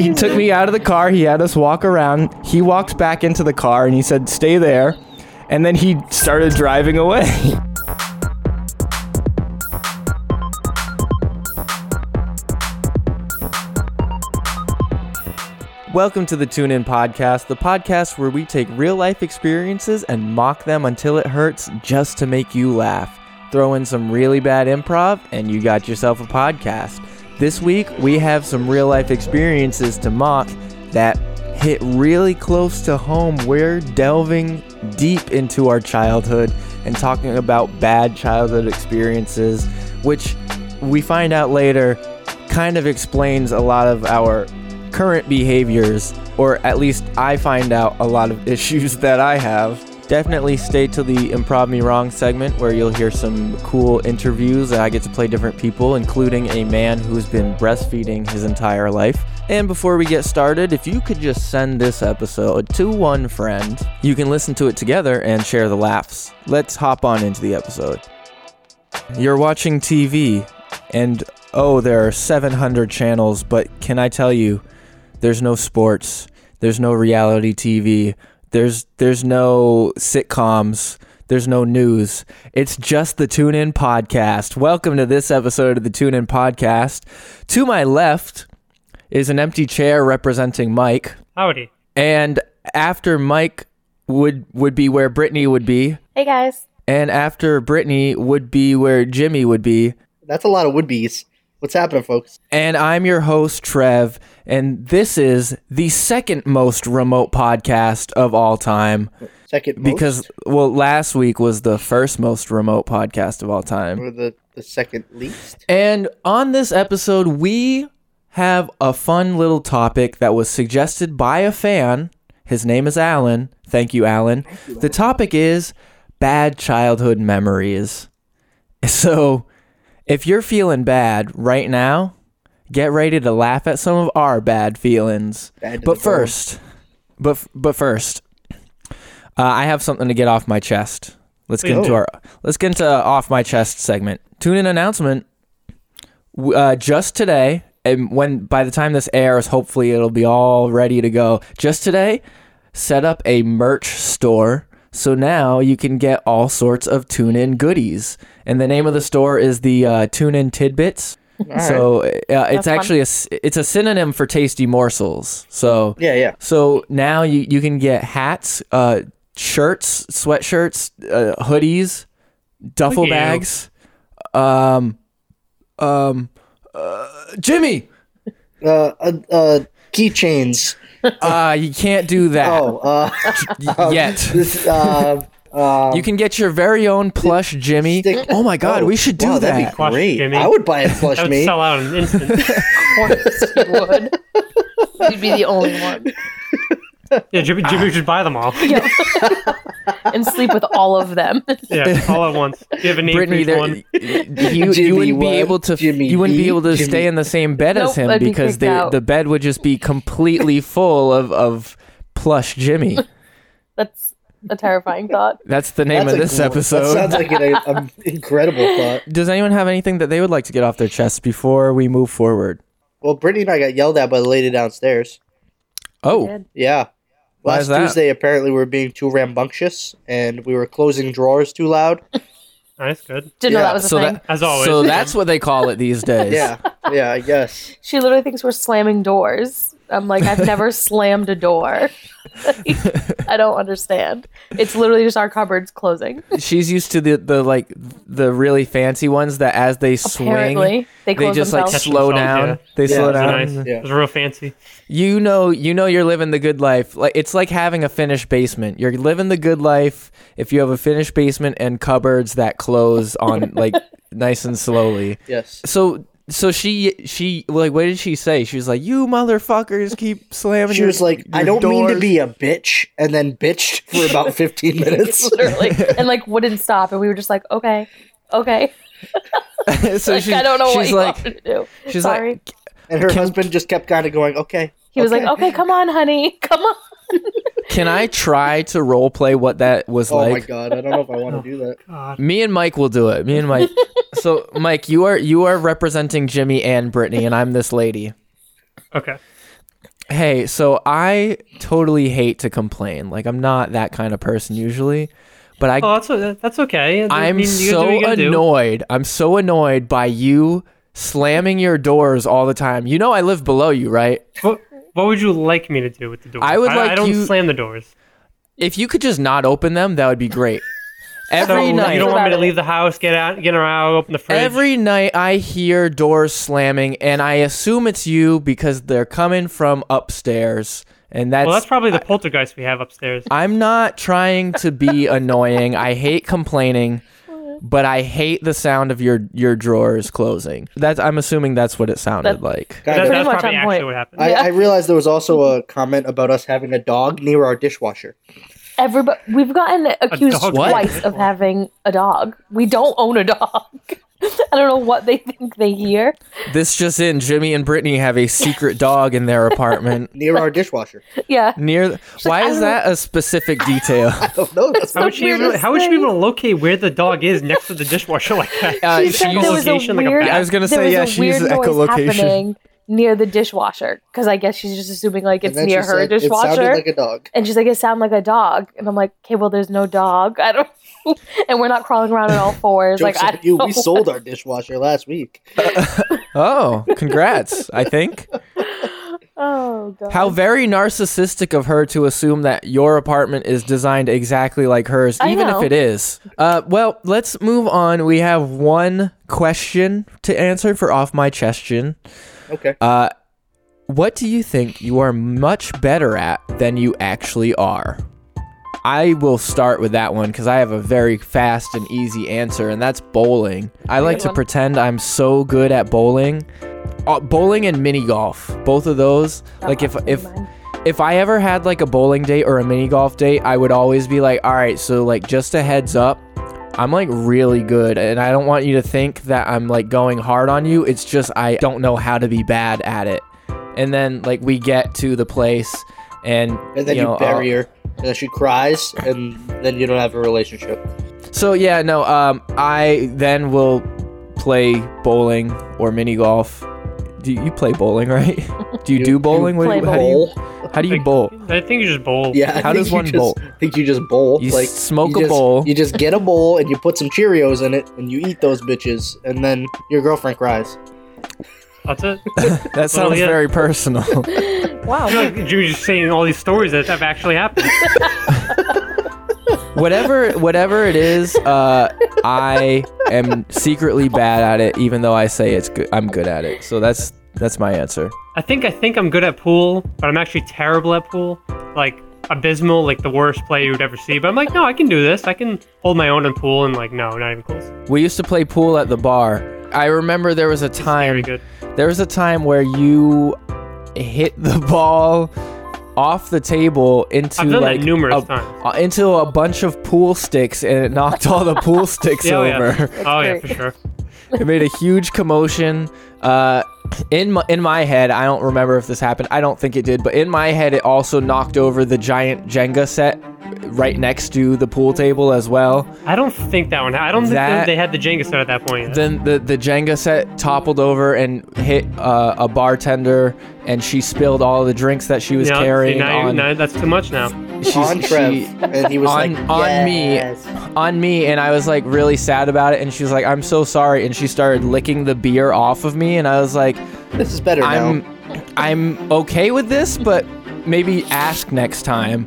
he took me out of the car. He had us walk around. He walked back into the car and he said, "Stay there." And then he started driving away. Welcome to the Tune In Podcast, the podcast where we take real life experiences and mock them until it hurts just to make you laugh. Throw in some really bad improv, and you got yourself a podcast. This week, we have some real life experiences to mock that hit really close to home. We're delving deep into our childhood and talking about bad childhood experiences, which we find out later kind of explains a lot of our current behaviors, or at least I find out a lot of issues that I have. Definitely stay to the Improv Me Wrong segment where you'll hear some cool interviews. That I get to play different people, including a man who's been breastfeeding his entire life. And before we get started, if you could just send this episode to one friend, you can listen to it together and share the laughs. Let's hop on into the episode. You're watching TV, and oh, there are 700 channels, but can I tell you, there's no sports, there's no reality TV, there's there's no sitcoms, there's no news. It's just the Tune In podcast. Welcome to this episode of the Tune In podcast. To my left is an empty chair representing Mike, Howdy. and after Mike would would be where Brittany would be, Hey guys. and after Brittany would be where Jimmy would be. That's a lot of would be's. What's happening, folks? And I'm your host, Trev, and this is the second most remote podcast of all time. Second most Because, well, last week was the first most remote podcast of all time. or the, the second least? And on this episode, we have a fun little topic that was suggested by a fan. His name is Alan. Thank you, Alan. The topic is bad childhood memories. So, if you're feeling bad right now, get ready to laugh at some of our bad feelings. Bad But first, but but first, uh, I have something to get off my chest. Let's get Please. into our let's get into off my chest segment. Tune in announcement. Uh, just today, and when by the time this airs, hopefully it'll be all ready to go. Just today, set up a merch store. So now you can get all sorts of tune in goodies. And the name of the store is the uh, Tune In Tidbits. So uh, it's fun. actually a s- it's a synonym for tasty morsels. So Yeah, yeah. so now you, you can get hats, uh, shirts, sweatshirts, uh, hoodies, duffel Look at you. bags. Um, um, uh, Jimmy, Uh, uh, uh keychains. Uh, you can't do that Oh, uh, yet. this, uh, uh, You can get your very own plush Jimmy. stick- Oh my God, Oh, we should do wow, that. That'd be Plush great. Jimmy. I would buy a plush That would me. sell out in an instant. Of course you would. You'd be the only one. yeah, Jimmy, Jimmy should buy them all. Yeah. And sleep with all of them. Yeah, all at once. You have a name Brittany, for there, each you, one. you Jimmy wouldn't be able to Jimmy you wouldn't be able to Jimmy- stay in the same bed as him I'd because kicked they, out. the bed would just be completely full of, of plush Jimmy. That's a terrifying thought. That's the name That's of this gr- episode. That sounds like an, an incredible thought. Does anyone have anything that they would like to get off their chest before we move forward? Well, Brittany and I got yelled at by the lady downstairs. Oh, Yeah. Why Last is that? Tuesday, apparently, we were being too rambunctious and we were closing drawers too loud. Nice, good. Didn't know Yeah, that was a so thing. that As always. so that's what they call it these days. Yeah, yeah, I guess. She literally thinks we're slamming doors. I'm like, I've never slammed a door. I don't understand. It's literally just our cupboards closing. She's used to the the like the really fancy ones that as they swing, Apparently, they they close just like themselves. Catch slow down. yeah. They Yeah, slow down. nice. Yeah. It was real fancy. You know, you know, you're living the good life. Like it's like having a finished basement. You're living the good life if you have a finished basement and cupboards that close on like nice and slowly. Yes. So, so she, she, like, what did she say? She was like, "You motherfuckers keep slamming." She your- was like, I don't mean to be a bitch, and then bitched for about 15 minutes. literally, and like wouldn't stop, and we were just like, okay, okay. so like, she's, I don't know what she's you like, want me to do. she's Sorry. like, And her Can- husband just kept kind of going, okay. He was okay. like, okay, come on, honey, come on. "Can I try to role play what that was like? Oh my god, I don't know if I want to oh, do that. God. Me and Mike will do it. Me and Mike. so, Mike, you are you are representing Jimmy and Brittany, and I'm this lady. Okay. Hey, so I totally hate to complain. Like I'm not that kind of person usually, but I Oh, that's that's okay. I I'm mean, you gotta do so what do. annoyed. I'm so annoyed by you slamming your doors all the time. You know I live below you, right? What, what would you like me to do with the doors? I would like I don't you- slam the doors. If you could just not open them, that would be great. So Every night. you don't want me to leave the house, get out, get around, open the fridge. Every night I hear doors slamming, and I assume it's you because they're coming from upstairs, and that's. well, that's probably the poltergeist we have upstairs. I'm not trying to be annoying. I hate complaining, but I hate the sound of your your drawers closing. That's. I'm assuming that's what it sounded That- like. Kind That- of. that's much probably on actually point. what happened. I, Yeah. I realized there was also a comment about us having a dog near our dishwasher. Everybody, we've gotten accused dog What? twice of having a dog. We don't own a dog. I don't know what they think they hear. This just in: Jimmy and Brittany have a secret dog in their apartment Near our dishwasher. Yeah. near. Why I is don't that a specific detail? I don't know. That's how would she even, weirdest how would she be able to locate where the dog is next to the dishwasher like that? Uh, She said she there was a location like a bat. I was gonna there say, was yeah, a she weird uses echolocation. happening near the dishwasher because I guess she's just assuming like it's near her said, It sounded like a dog. and she's like, it sounded like a dog. And I'm like, okay, well, there's no dog. I don't. and we're not crawling around on all fours. Like I don't you. know We sold our dishwasher last week. Oh, congrats! I think. Oh god. How very narcissistic of her to assume that your apartment is designed exactly like hers, I even know. if it is. Uh, well, let's move on. We have one question to answer for off my chestion. Okay. Uh, what do you think you are much better at than you actually are? I will start with that one because I have a very fast and easy answer, and that's bowling. I like to pretend I'm so good at bowling. Uh, bowling and mini golf, both of those. Like if if if I ever had like a bowling date or a mini golf date, I would always be like, all right, so like just a heads up, I'm like really good, and I don't want you to think that I'm like going hard on you. It's just I don't know how to be bad at it. And then like we get to the place, and And then you, know, bury I'll- her. And then she cries, and then you don't have a relationship. So yeah, no, um, I then will play bowling or mini golf. Do you, you play bowling, right? Do you, You- do bowling? What, play how do you Bowl. how do you Like, bowl? I think you just bowl. Yeah. I How does one just, bowl? I think you just bowl. You like smoke you a just, bowl. You just get a bowl and you put some Cheerios in it, and you eat those bitches, and then your girlfriend cries. That's it. That sounds yeah. very personal. wow. You're, like Jimmy's just saying all these stories that have actually happened. whatever whatever it is, uh, I am secretly bad at it, even though I say it's good. I'm good at it. So that's that's my answer. I think I think I'm good at pool, but I'm actually terrible at pool. Like abysmal, like the worst player you would ever see. But I'm like, no, I can do this. I can hold my own in pool, and like, no, not even close. We used to play pool at the bar. I remember there was a It's very time good. there was a time where you hit the ball off the table into I've done like that numerous a, times. uh, into a bunch of pool sticks and it knocked all the pool sticks Yeah, oh, over. yeah. Oh yeah, for sure. it made a huge commotion. Uh, in my, in my head, I don't remember if this happened. I don't think it did, but in my head, it also knocked over the giant Jenga set right next to the pool table as well. I don't think that one. I don't That- think they had the Jenga set at that point. Then the the Jenga set toppled over and hit uh, a bartender, and she spilled all the drinks that she was see, carrying now you- on now that's too much now. she's- on Trev, she- and he was on- like, on me. On me and I was like really sad about it and she was like I'm so sorry and she started licking the beer off of me and I was like This is better I'm now. I'm okay with this but maybe ask next time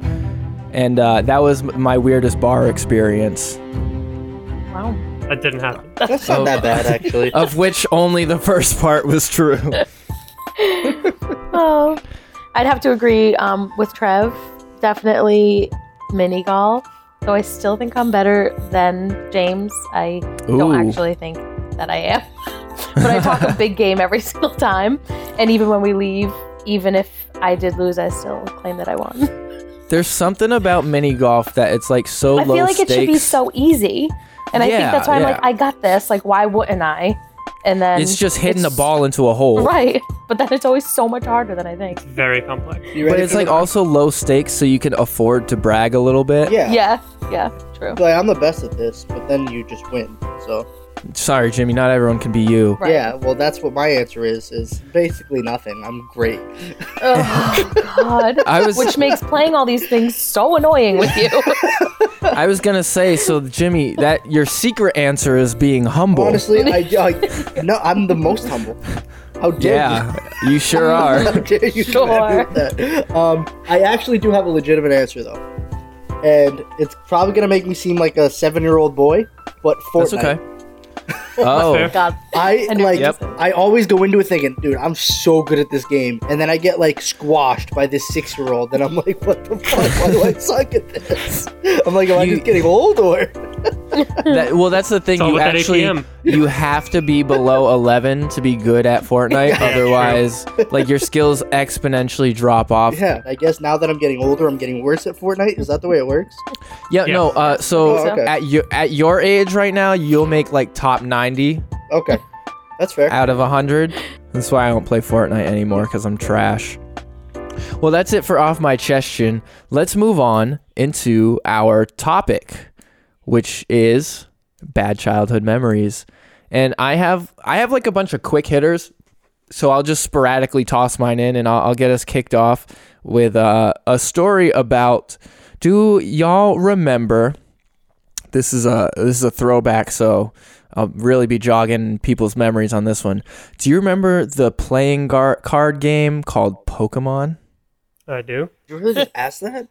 and uh, that was my weirdest bar experience Wow. That didn't happen. That's not Oh. that bad, actually. of which only the first part was true Oh, I'd have to agree um, with Trev. Definitely mini golf. Though I still think I'm better than James. I Ooh. don't actually think that I am. but I talk a big game every single time. And even when we leave, even if I did lose, I still claim that I won. there's something about mini golf that it's like so I low feel like stakes it should be so easy. And I think that's why I'm like, I got this. Like, why wouldn't I? And then it's just hitting the ball into a hole Right. But then it's always so much harder than I think. Very complex. But it's like also low stakes so you can afford to brag a little bit yeah. Yeah. Yeah. True. Like, I'm the best at this, but then you just win. So sorry, Jimmy, not everyone can be you. Right. Yeah, well, that's what my answer is. Is basically nothing. I'm great. Oh God. I was Which makes playing all these things so annoying with you. I was gonna say, so Jimmy, that your secret answer is being humble. Honestly, I, I no, I'm the most humble. How dare yeah, you sure are. How dare you? Sure. that? Um, I actually do have a legitimate answer though, and it's probably gonna make me seem like a seven-year-old boy, but Fortnite. That's okay. Oh, fair. God. I I like. Yep. I always go into it thinking, dude, I'm so good at this game, and then I get like squashed by this six-year-old, and I'm like, what the fuck? Why do I suck at this? I'm like, am I You- just getting old or? that, well, that's the thing. You actually you have to be below 11 to be good at Fortnite. Yeah, Otherwise, like your skills exponentially drop off. Yeah, I guess now that I'm getting older, I'm getting worse at Fortnite. Is that the way it works? Yeah, Yeah. no. Uh, so Oh, okay. at your at your age right now, you'll make like top 90 Okay, that's fair. out of 100. That's why I don't play Fortnite anymore because I'm trash. Well, that's it for off my chestion. Let's move on into our topic, which is bad childhood memories. And I have I have like a bunch of quick hitters, so I'll just sporadically toss mine in, and I'll, I'll get us kicked off with uh, a story about. Do y'all remember? This is a this is a throwback, so I'll really be jogging people's memories on this one. Do you remember the playing gar- card game called Pokemon? I do. You really just ask that?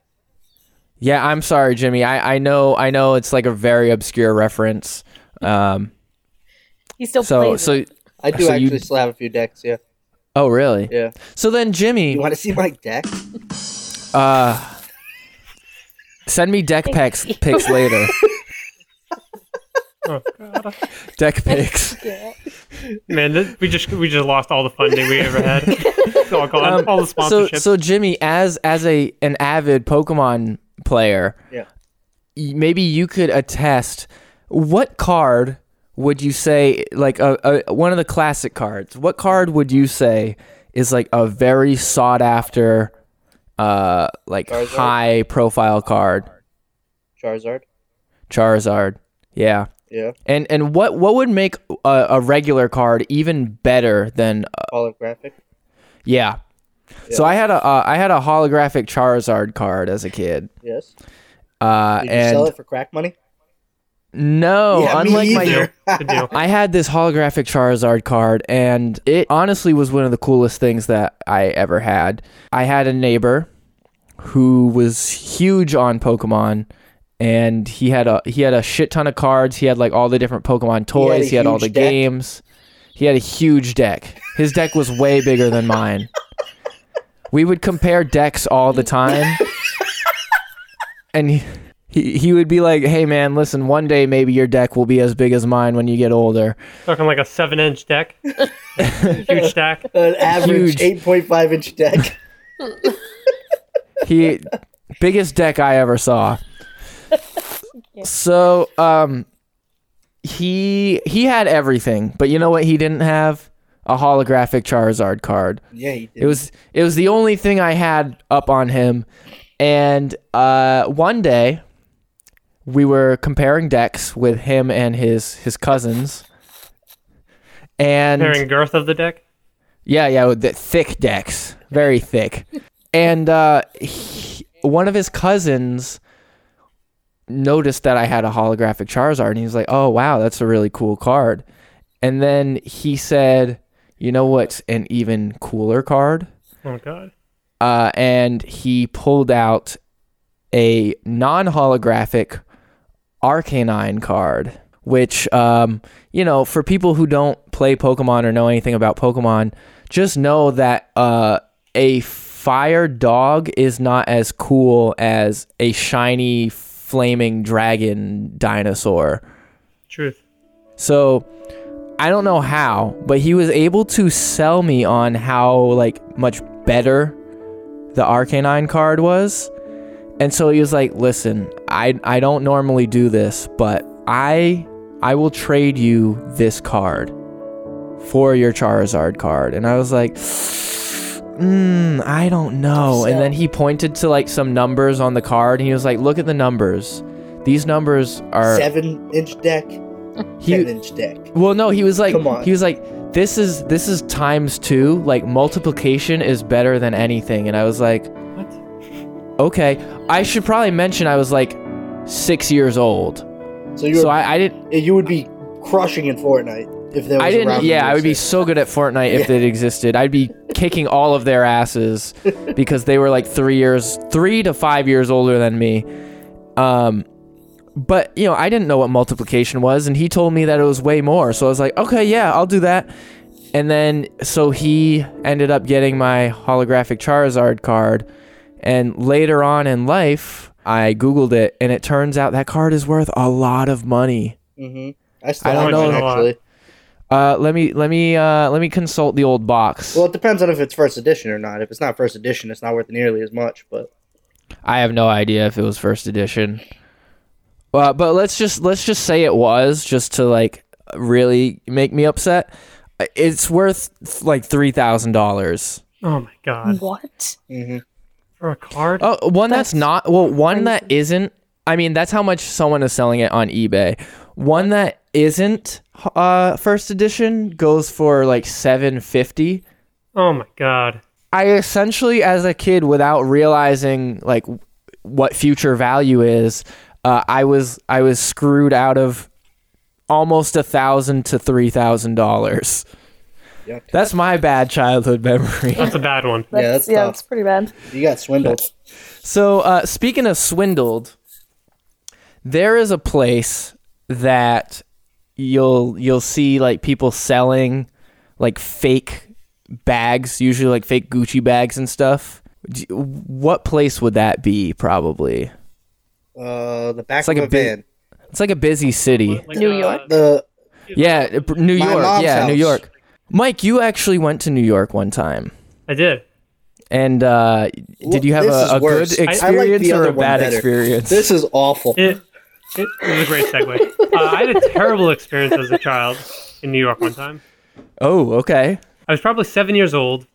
Yeah, I'm sorry, Jimmy. I, I know I know it's like a very obscure reference. Um, He still so plays. so it. I do So you- actually still have a few decks. Yeah, oh really? yeah. So then, Jimmy, You want to see my deck? uh, send me deck packs pics later. Oh god, Deck pics. man, this, we just we just lost all the funding we ever had. It's all gone. Um, all the so sponsorships. so Jimmy, as as a an avid Pokemon player, Yeah. y- maybe you could attest what card would you say like a, a one of the classic cards what card would you say is like a very sought after uh like Charizard? high profile card Charizard. charizard yeah Yeah. and and what what would make a, a regular card even better than uh, Holographic. yeah so i had a uh, i had a holographic charizard card as a kid Yes. uh Did you and sell it for crack money? no yeah, unlike my either. Good deal. I had this holographic Charizard card, and it honestly was one of the coolest things that I ever had. I had a neighbor who was huge on Pokemon, and he had a he had a shit ton of cards. He had like all the different Pokemon toys. a He had, all the deck? games. He had a huge deck. His deck was way bigger than mine. We would compare decks all the time, and. He, he, he would be like, "Hey man, listen. One day maybe your deck will be as big as mine when you get older." Talking like a seven-inch deck, huge stack. An average 8.5 inch deck. he biggest deck I ever saw. So, um he he had everything, but you know what he didn't have? A holographic Charizard card. Yeah, he did. It was it was the only thing I had up on him. And uh one day we were comparing decks with him and his his cousins. And Comparing girth of the deck. yeah, yeah, with the thick decks, very thick. And uh, he, one of his cousins noticed that I had a holographic Charizard, and he was like, "Oh wow, that's a really cool card." And then he said, "You know what's an even cooler card?" Oh god. Uh, and he pulled out a non-holographic Arcanine card, which, um, you know, for people who don't play Pokemon or know anything about Pokemon, just know that uh, a fire dog is not as cool as a shiny flaming dragon dinosaur. Truth. So I don't know how, but he was able to sell me on how like much better the Arcanine card was. And so he was like, "Listen, I I don't normally do this, but I I will trade you this card for your Charizard card." And I was like, mm, I don't know. And then he pointed to like some numbers on the card and he was like, "Look at the numbers. These numbers are Seven inch deck. he, 10 inch dick. Well, no, he was like, Come on. he was like, this is this is times two. Like multiplication is better than anything, and I was like, What? okay. I should probably mention I was like six years old, So you so I, I didn't. you would be crushing in Fortnite if there was I didn't. Yeah, I would be so good at Fortnite if it existed. I'd be kicking all of their asses because they were like three years, three to five years older than me. Um, but you know, I didn't know what multiplication was, and he told me that it was way more. So I was like, okay, yeah, I'll do that. And then so he ended up getting my holographic Charizard card, and later on in life, I googled it, and it turns out that card is worth a lot of money. hmm I still I don't know. actually. Uh, let me let me uh, let me consult the old box. Well, it depends on if it's first edition or not. If it's not first edition, it's not worth nearly as much. But I have no idea if it was first edition. Well, but let's just let's just say it was, just to like really make me upset. It's worth like three thousand dollars. Oh my god. What? hmm For a card? Oh, one that's, That's not well, one that crazy. isn't. I mean, that's how much someone is selling it on eBay. One that isn't uh, first edition goes for like seven fifty. Oh my god. I essentially, as a kid, without realizing like what future value is, uh, I was I was screwed out of almost a thousand to three thousand dollars. Yuck. That's my bad childhood memory. That's a bad one. That's, that's yeah, tough. that's pretty bad. you got swindled. So, uh, speaking of swindled, there is a place that you'll you'll see like people selling like fake bags, usually like fake Gucci bags and stuff. What place would that be? Probably. Uh, the back It's like of a a big- van. It's like a busy city. Like, New uh, York? The Yeah, uh, New My York. mom's Yeah, New. York. Mike, you actually went to New York one time. I did. And uh, did you have This a, a worse. good I- I like experience or a bad better. experience? this is awful. It, it, it was a great segue. Uh, I had a terrible experience as a child in New York one time. oh, okay. I was probably seven years old,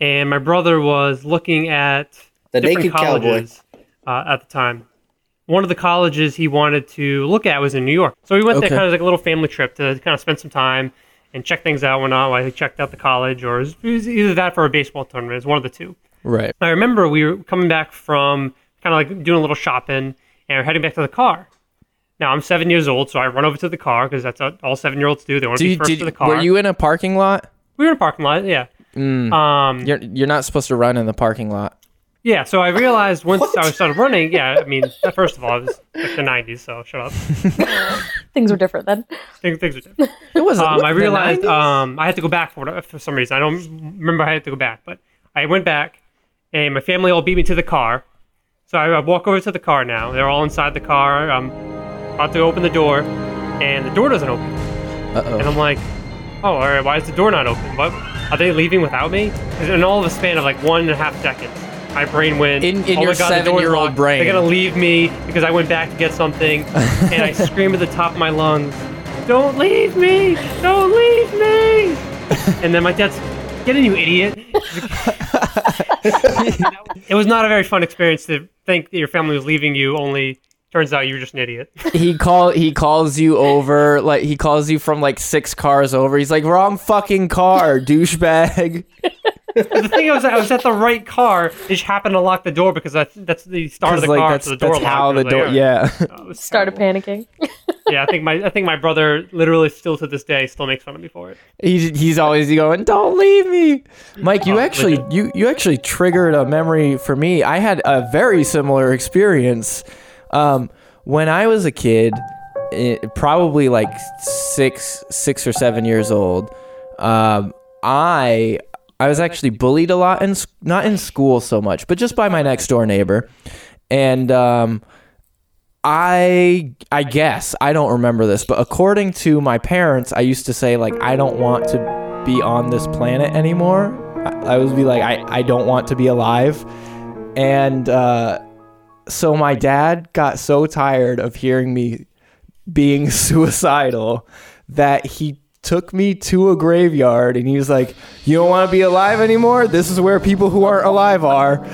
and my brother was looking at The different naked colleges uh, at the time. One of the colleges he wanted to look at was in New York, so we went there Okay. kind of like a little family trip to kind of spend some time and check things out. While he checked out the college, or it was, it was either that for a baseball tournament. It was one of the two. Right. I remember we were coming back from kind of like doing a little shopping and we're heading back to the car. Now I'm seven years old, so I run over to the car because that's what all seven year olds do. They want to be first did, to the car. were you in a parking lot? we were in a parking lot, yeah. Um, You're you're not supposed to run in the parking lot. yeah. So I realized once I started running, yeah. I mean, first of all, it was like the '90s, so shut up. Things were different then. Things, things are different. It wasn't. Um, I realized um, I had to go back for what- for some reason. I don't remember I had to go back, but I went back, and my family all beat me to the car. So I, I walk over to the car now. They're all inside the car. I'm about to open the door, and the door doesn't open. Uh-oh. And I'm like, oh, all right. Why is the door not open? What are they leaving without me? in all of a span of like one and a half seconds, my brain went. In- in oh your my God, seven-year-old brain. They're gonna leave me because I went back to get something, and I scream at the top of my lungs, "Don't leave me! Don't leave me!" and then my dad's, "Get in, you idiot!" it was not a very fun experience to think that your family was leaving you. Only turns out you were just an idiot. he call he calls you over like he calls you from like six cars over. He's like wrong fucking car, douchebag. the thing was, I was at the right car. They just happened to lock the door because that's that's the start of the like car. that's so the door that's how the door. like, Yeah. "Alright." Uh, Started terrible. panicking. Yeah, I think my I think my brother literally still to this day still makes fun of me for it. He's he's always going, "Don't leave me." Mike, you Oh, actually you you actually triggered a memory for me. I had a very similar experience. Um, when I was a kid, it, probably like six six or seven years old, um, I I was actually bullied a lot in not in school so much, but just by my next door neighbor, and um, I I guess I don't remember this, but according to my parents, I used to say like I don't want to be on this planet anymore. I, I would be like I I don't want to be alive, and uh, so my dad got so tired of hearing me being suicidal that he took me to a graveyard and he was like, "You don't want to be alive anymore. This is where people who aren't alive are."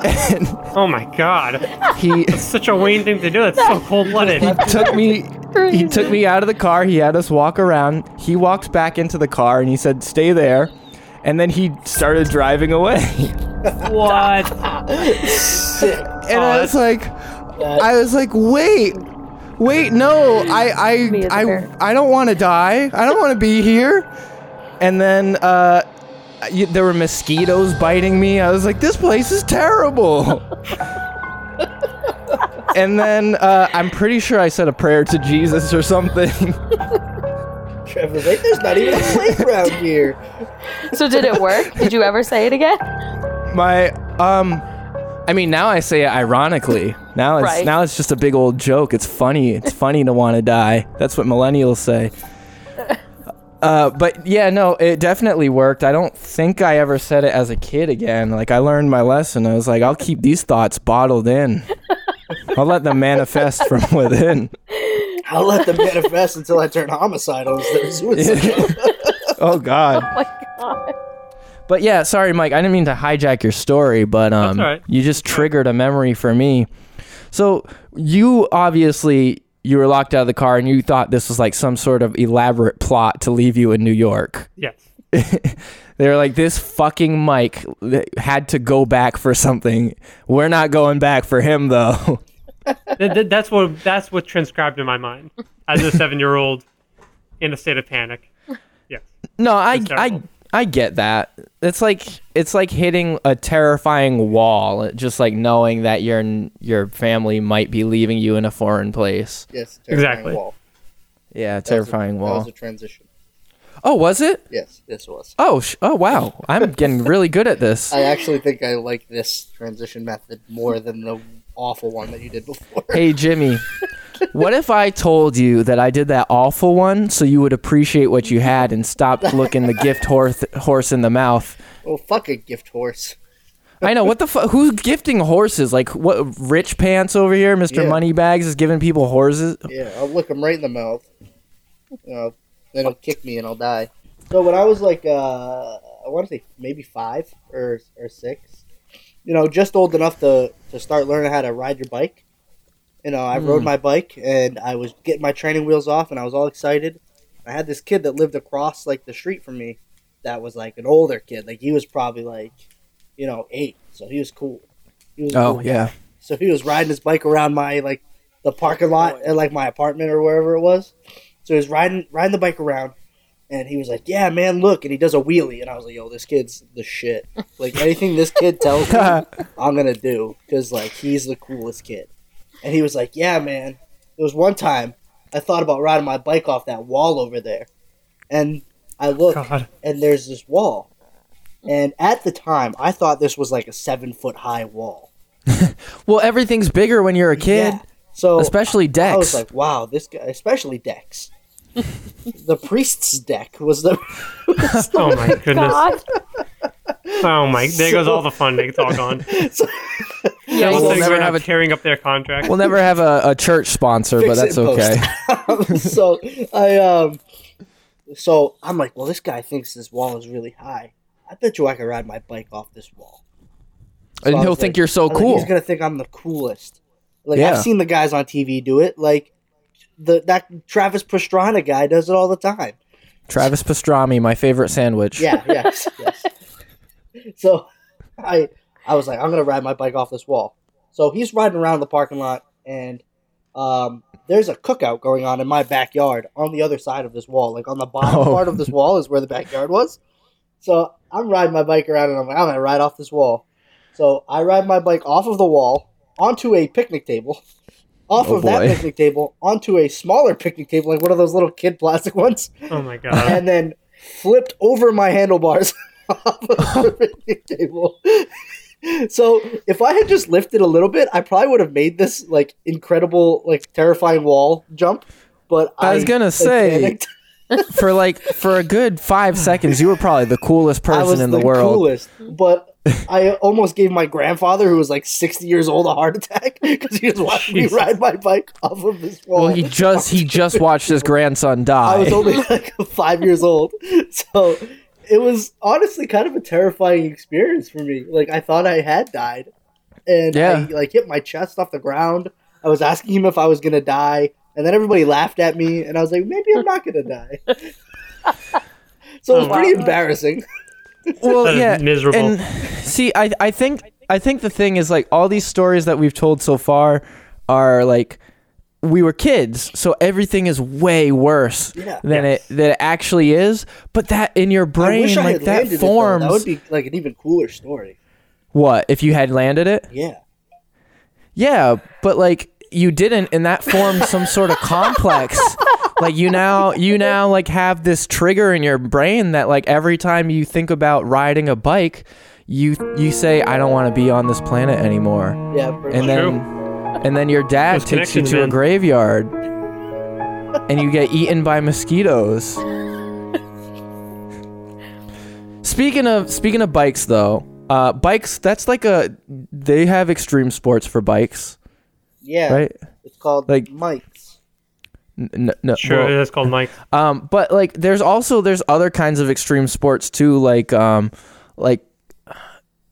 And Oh my god, he such a Wayne thing to do. That's so cold blooded. he took me he took me out of the car. He had us walk around. He walked back into the car and he said, "Stay there." And then he started driving away. What? And I was like, I was like, wait, wait, no, I, Me as a I, parent. I, I don't want to die. I don't want to be here. And then uh, y there were mosquitoes biting me. I was like, this place is terrible. and then uh, I'm pretty sure I said a prayer to Jesus or something. Trevor's like, there's not even a playground here. So did it work? Did you ever say it again? My um. I mean, now I say it ironically. Now it's Right. now it's just a big old joke. It's funny. It's funny to want to die. That's what millennials say. Uh, but yeah, no, it definitely worked. I don't think I ever said it as a kid again. Like I learned my lesson. I was like, I'll keep these thoughts bottled in. I'll let them manifest from within. I'll let them manifest until I turn homicidal instead of suicidal. Oh God. Oh my god. But yeah, sorry, Mike. I didn't mean to hijack your story, but um, right. you just triggered a memory for me. So you obviously you were locked out of the car, and you thought this was like some sort of elaborate plot to leave you in New York. Yes. They were like, this fucking Mike had to go back for something. We're not going back for him though. Th- th- that's what that's what transcribed in my mind as a seven-year-old in a state of panic. Yes. No, I, I. I get that. It's like it's like hitting a terrifying wall, just like knowing that your your family might be leaving you in a foreign place. yes, terrifying Exactly. Wall. Yeah, That a- terrifying That wall. was a transition. Oh, was it? Yes, this was. Oh, sh- oh wow! I'm getting really good at this. I actually think I like this transition method more than the awful one that you did before. Hey Jimmy, what if I told you that I did that awful one so you would appreciate what you had and stop looking the gift horse horse in the mouth? Oh, fuck a gift horse. I know what the fuck. Who's gifting horses? Like what? Rich pants over here, Mister Yeah. Moneybags is giving people horses. Yeah, I'll look him right in the mouth. You know, then he'll kick me and I'll die. So when I was like, uh, I want to say maybe five or or six, you know, just old enough to to start learning how to ride your bike. You know, I rode hmm. my bike and I was getting my training wheels off and I was all excited. I had this kid that lived across like the street from me, that was like an older kid. Like he was probably like, you know, eight, so he was cool. He was Oh cool yeah. So he was riding his bike around my like the parking lot at like my apartment or wherever it was. So he was riding riding the bike around, and he was like, "Yeah, man, look!" And he does a wheelie, and I was like, "Yo, this kid's the shit. Like anything this kid tells me, I'm gonna do because like he's the coolest kid." And he was like, "Yeah, man." There was one time I thought about riding my bike off that wall over there, and I look, God. and there's this wall. And at the time, I thought this was like a seven foot high wall. Well, everything's bigger when you're a kid, Yeah. So especially Dex. I was like, wow, this guy, especially Dex. The priest's deck was the. Oh my goodness. God. Oh my. There goes all the funding. It's all gone. so, Yeah, we'll never have a- tearing up their contract. we'll never have a, a church sponsor, but that's okay. so I um, so I'm like, well, this guy thinks this wall is really high. I bet you I could ride my bike off this wall. So and he'll was think like- you're so I was like, cool. he's gonna think I'm the coolest. Like Yeah. I've seen the guys on TV do it. Like the that Travis Pastrana guy does it all the time. Travis Pastrami, my favorite sandwich. Yeah, yes, yes. So I I was like, I'm gonna ride my bike off this wall. So he's riding around the parking lot and um there's a cookout going on in my backyard on the other side of this wall. Like on the bottom Oh. part of this wall is where the backyard was. So I'm riding my bike around and I'm like, I'm gonna ride off this wall. So I ride my bike off of the wall onto a picnic table. Off Oh, of that picnic table onto a smaller picnic table, like one of those little kid plastic ones Oh my god. and then flipped over my handlebars off of the picnic table. So if I had just lifted a little bit, I probably would have made this like incredible, like terrifying wall jump. But I was gonna say, panicked. for like for a good five seconds, you were probably the coolest I was person in the, world. coolest, but I almost gave my grandfather, who was like sixty years old, a heart attack because he was watching me ride my bike off of this wall. Well, he just he just watched his grandson die. I was only like five years old, so it was honestly kind of a terrifying experience for me. Like I thought I had died, and Yeah. I like hit my chest off the ground. I was asking him if I was gonna die, and then everybody laughed at me, and I was like, maybe I'm not gonna die. so it was Oh, pretty embarrassing. Well, yeah, miserable. And see, I I think I think the thing is like all these stories that we've told so far are like we were kids, so everything is way worse Yeah. than Yes. it than it actually is. But that in your I brain, wish I like had that landed it. Forms. That would be like an even cooler story. what if you had landed it? Yeah. Yeah, but like you didn't, and that formed some sort of complex. Like you now, you now like have this trigger in your brain that like every time you think about riding a bike, you you say, "I don't want to be on this planet anymore," Yeah. pretty and much. then and then your dad Those takes you connections, to a graveyard, and you get eaten by mosquitoes. Speaking of speaking of bikes, though, uh, bikes that's like a they have extreme sports for bikes, yeah, right? it's called Like- like Mike's. N- no, Sure, well, it is called Mike. um, but like, there's also there's other kinds of extreme sports too, like um, like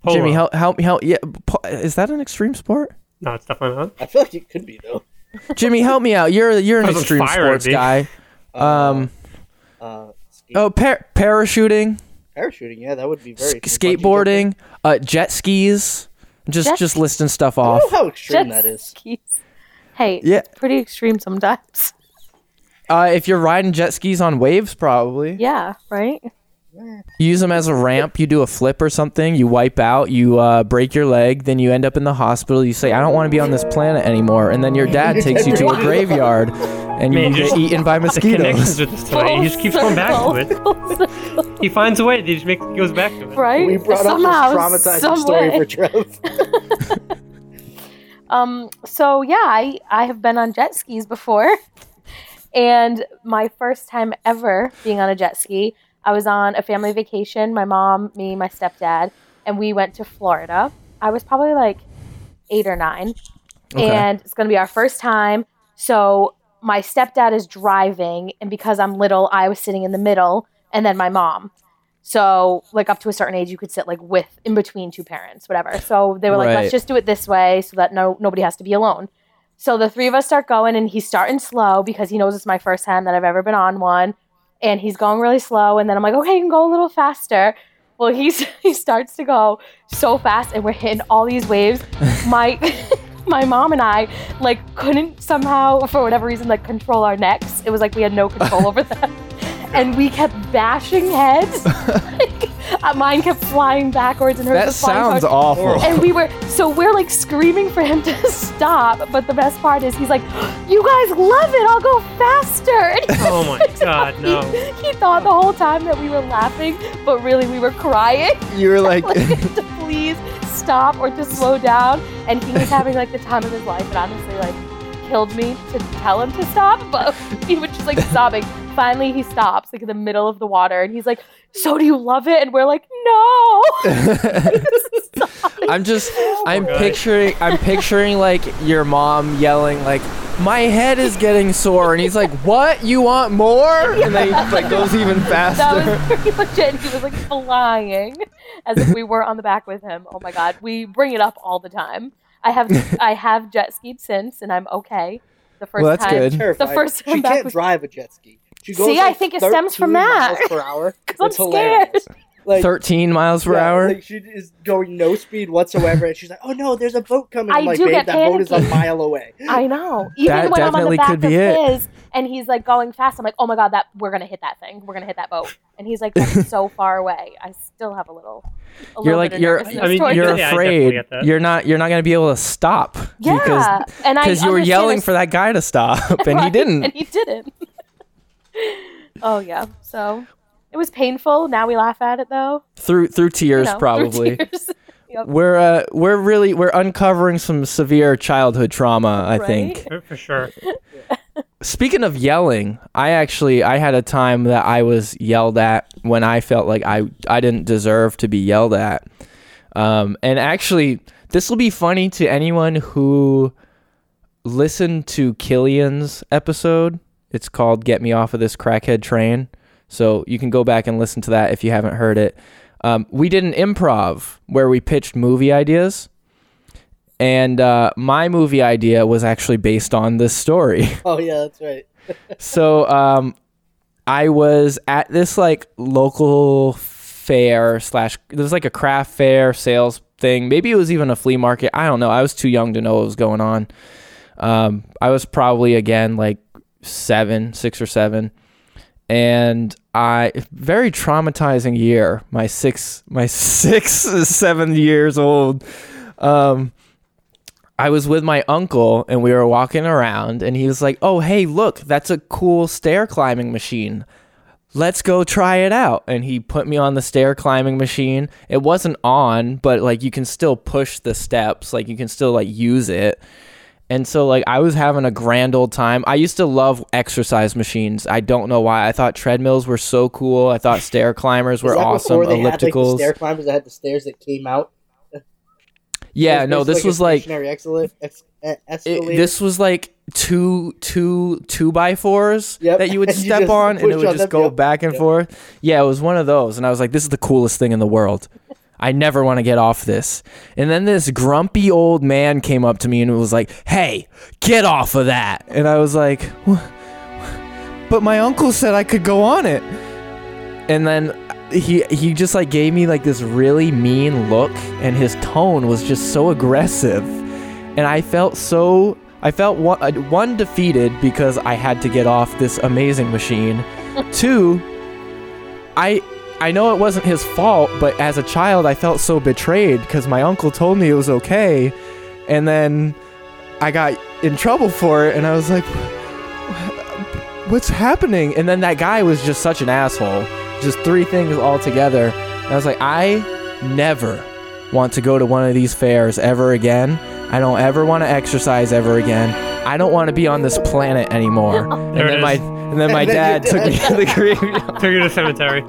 Polo. Jimmy, help help me help. Yeah, po- is that an extreme sport? No, it's definitely not. I feel like it could be though. Jimmy, help me out. You're you're an extreme sports dude. guy. Um, Uh, skate- oh, par- parachuting, parachuting. Yeah, that would be very. s- skateboarding, uh, jet skis. Just Jet just listing stuff I off. don't know how extreme Jet that is. skis. Hey, Yeah. it's pretty extreme sometimes. Uh, if you're riding jet skis on waves, probably. Yeah, right? You use them as a ramp. You do a flip or something. You wipe out. You uh, break your leg. Then you end up in the hospital. You say, "I don't want to be on this planet anymore." And then your dad takes you to a graveyard, and you Man, get eaten by mosquitoes. with this tonight. He just keeps going back to it. it. He finds a way. He just makes, goes back to it. right? We brought Somehow, up this traumatizing some story way. for Trev. Um, so yeah, I, I have been on jet skis before. And my first time ever being on a jet ski, I was on a family vacation, my mom, me, my stepdad, and we went to Florida. I was probably like eight or nine. Okay. And it's gonna be our first time. So my stepdad is driving, and because I'm little, I was sitting in the middle, and then my mom. So like up to a certain age, you could sit like with in between two parents, whatever. So they were like, Right. let's just do it this way so that no nobody has to be alone. So the three of us start going, and he's starting slow because he knows it's my first time that I've ever been on one, and he's going really slow. And then I'm like, okay, you can go a little faster. Well, he's he starts to go so fast, and we're hitting all these waves. My my mom and I like couldn't somehow, for whatever reason, like control our necks. It was like we had no control over them, and we kept bashing heads. Like, uh, mine kept flying backwards, and hers That was flying sounds forward. awful. And we were so we're like screaming for him to stop, but the best part is he's like, "You guys love it! I'll go faster!" And he- Oh my god, no. he, he thought the whole time that we were laughing, but really we were crying You were like, like, to please stop or to slow down. And he was having like the time of his life, and honestly, like killed me to tell him to stop, but he was just like sobbing. Finally, he stops like in the middle of the water, and he's like, "So do you love it?" And we're like, "No." I'm just, oh I'm God. picturing, I'm picturing like your mom yelling like, "My head is getting sore," and he's like, "What? You want more?" And then he like goes even faster. that was pretty much it. He was like flying as if we were on the back with him. Oh my god, we bring it up all the time. I have I have jet skied since, and I'm okay. The first Well, that's time, good. Terrifying. first time she can't was- drive a jet ski. She goes See, I think it stems from that. miles per hour. 'Cause I'm It's hilarious. Like, 13 miles per yeah, hour. Like she is going no speed whatsoever, and she's like, "Oh no, there's a boat coming!" I I'm like, do "Babe, get that boat is a mile away." I know. Even That when I'm on definitely the back could of be it. his, and he's like going fast, I'm like, "Oh my god, that we're gonna hit that thing. We're gonna hit that boat." And he's like, "That's so far away." I still have a little. A You're little like you're I mean, you're. Yeah, afraid you're not you're not gonna be able to stop Yeah, because and I because you were yelling for that guy to stop and he didn't. And he didn't. oh yeah. So it was painful. Now we laugh at it though. through through you tears know, through probably. tears. Yep. We're uh we're really we're uncovering some severe childhood trauma, I Right? think. For, for sure. Speaking of yelling, I actually I had a time that I was yelled at when I felt like I I didn't deserve to be yelled at. Um, and actually, this will be funny to anyone who listened to Killian's episode. It's called "Get Me Off of This Crackhead Train," so you can go back and listen to that if you haven't heard it. Um, we did an improv where we pitched movie ideas, and uh, my movie idea was actually based on this story. Oh yeah, that's right. so um, I was at this like local fair slash there was like a craft fair sales thing. Maybe it was even a flea market. I don't know. I was too young to know what was going on. Um, I was probably again like seven, six or seven, and I very traumatizing year. My six, my six, seven years old. Um, I was with my uncle and we were walking around and he was like, "Oh, hey, look, that's a cool stair climbing machine. Let's go try it out." And he put me on the stair climbing machine. It wasn't on, but like you can still push the steps, like you can still like use it. And so like I was having a grand old time. I used to love exercise machines. I don't know why. I thought treadmills were so cool. I thought stair climbers were awesome. they had, like, the Ellipticals. stair climbers that had the stairs that came out. yeah, no, this was like stationary escalator. Ex- e- it, this was like two two two by fours Yep. that you would And you step on and it would just go yep. back and Yep. forth. Yeah, it was one of those, and I was like, "This is the coolest thing in the world." I never want to get off this. And then this grumpy old man came up to me and was like, "Hey, get off of that!" And I was like, "Wha- "But my uncle said I could go on it." And then he he just like gave me like this really mean look, and his tone was just so aggressive and I felt so I felt one, uh, one defeated because I had to get off this amazing machine. Two, I I know it wasn't his fault, but as a child I felt so betrayed because my uncle told me it was okay, and then I got in trouble for it, and I was like, "What's happening?" And then that guy was just such an asshole. Just three things all together. And I was like, I never want to go to one of these fairs ever again. I don't ever want to exercise ever again. I don't want to be on this planet anymore. And There it then my and then my And dad your took me to the graveyard. Took you to the cemetery.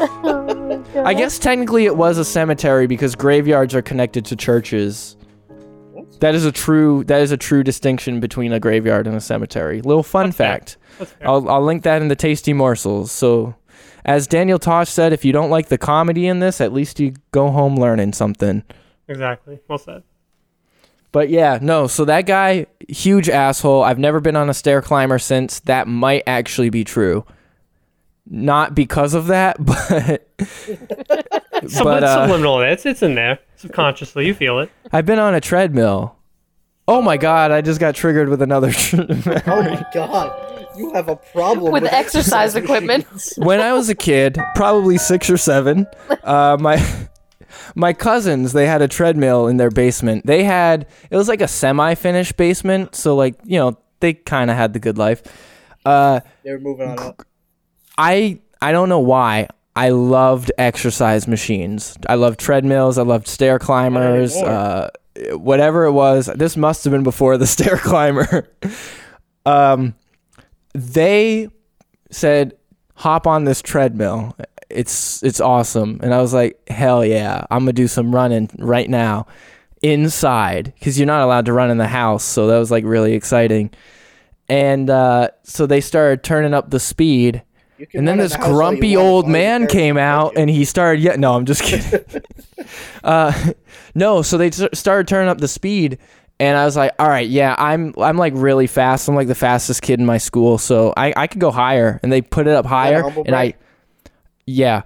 Oh I guess technically it was a cemetery because graveyards are connected to churches. That is a true that is a true distinction between a graveyard and a cemetery. Little fun That's fact. I'll I'll link that in the tasty morsels. So as Daniel Tosh said, if you don't like the comedy in this, at least you go home learning something. Exactly. Well said. But yeah, no, so that guy, huge asshole. I've never been on a stair climber since. That might actually be true. Not because of that, but Some, but uh, subliminal. It's it's in there subconsciously. You feel it. I've been on a treadmill. Oh my god, I just got triggered with another Oh my god, you have a problem With exercise equipment. when I was a kid, probably six or seven, uh, my my cousins they had a treadmill in their basement. They had it was like a semi-finished basement, so like you know they kind of had the good life. Uh, They were moving on up. I I don't know why I loved exercise machines. I loved treadmills. I loved stair climbers. Uh, whatever it was. This must have been before the stair climber. um, they said, "Hop on this treadmill. It's it's awesome." And I was like, "Hell yeah! I'm gonna do some running right now." Inside, because you're not allowed to run in the house, so that was like really exciting. And uh, so they started turning up the speed, and then this the house all you grumpy old long as your man came out and he started yeah no i'm just kidding. Uh no so they t- started turning up the speed and i was like all right yeah i'm i'm like really fast. I'm like the fastest kid in my school so i i could go higher. And they put it up higher and i yeah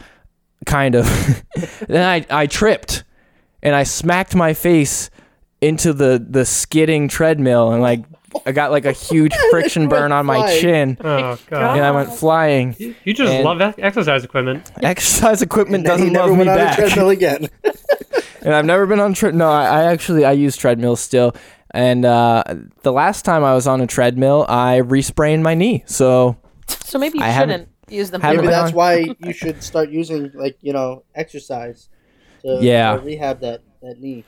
kind of. Then i i tripped and i smacked my face into the the skidding treadmill and like i got like a huge friction burn on my flying. chin Oh god. and i went flying You just And- love ex- exercise equipment. exercise equipment And he doesn't never love me went on a back. treadmill again. and I've never been on tre- no. I, I actually I use treadmills still. And uh, the last time I was on a treadmill, I resprained my knee. So So maybe you I haven't- shouldn't use them. haven't Maybe that's on- why you should start using like you know exercise to, Yeah. to rehab that that knee.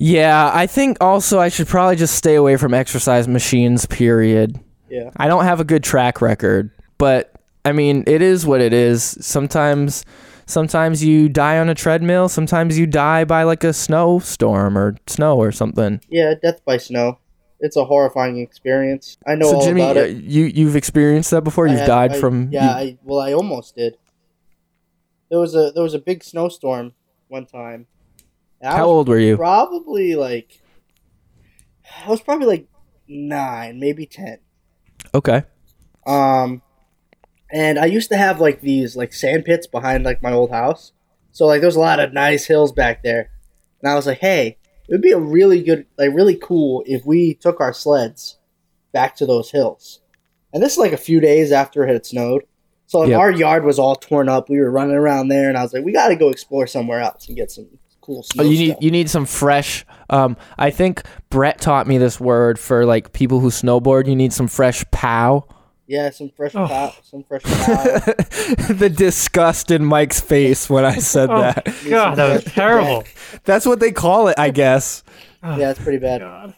Yeah, I think also I should probably just stay away from exercise machines. Period. Yeah. I don't have a good track record, but I mean it is what it is. Sometimes. Sometimes you die on a treadmill. Sometimes you die by like a snowstorm or snow or something. Yeah, death by snow. It's a horrifying experience. I know so all Jimmy, about uh, it. you you've experienced that before. I You've had- died I- from Yeah, you- I, well, I almost did. There was a there was a big snowstorm one time, And How old were you? Probably like I was probably like nine, maybe ten. Okay. Um, and I used to have like these like sand pits behind like my old house. So like there's a lot of nice hills back there. And I was like, hey, it would be a really good, like really cool if we took our sleds back to those hills. And this is like a few days after it had snowed. So like, Yep. our yard was all torn up. We were running around there, and I was like, we got to go explore somewhere else and get some cool snow Oh, you need stuff. you need some fresh. Um, I think Brett taught me this word for like people who snowboard. You need some fresh pow. yeah, some fresh Oh. pow, some fresh pow. the disgust in Mike's face when I said Oh, that. God, that was terrible. That's what they call it, I guess. yeah, it's pretty bad. God.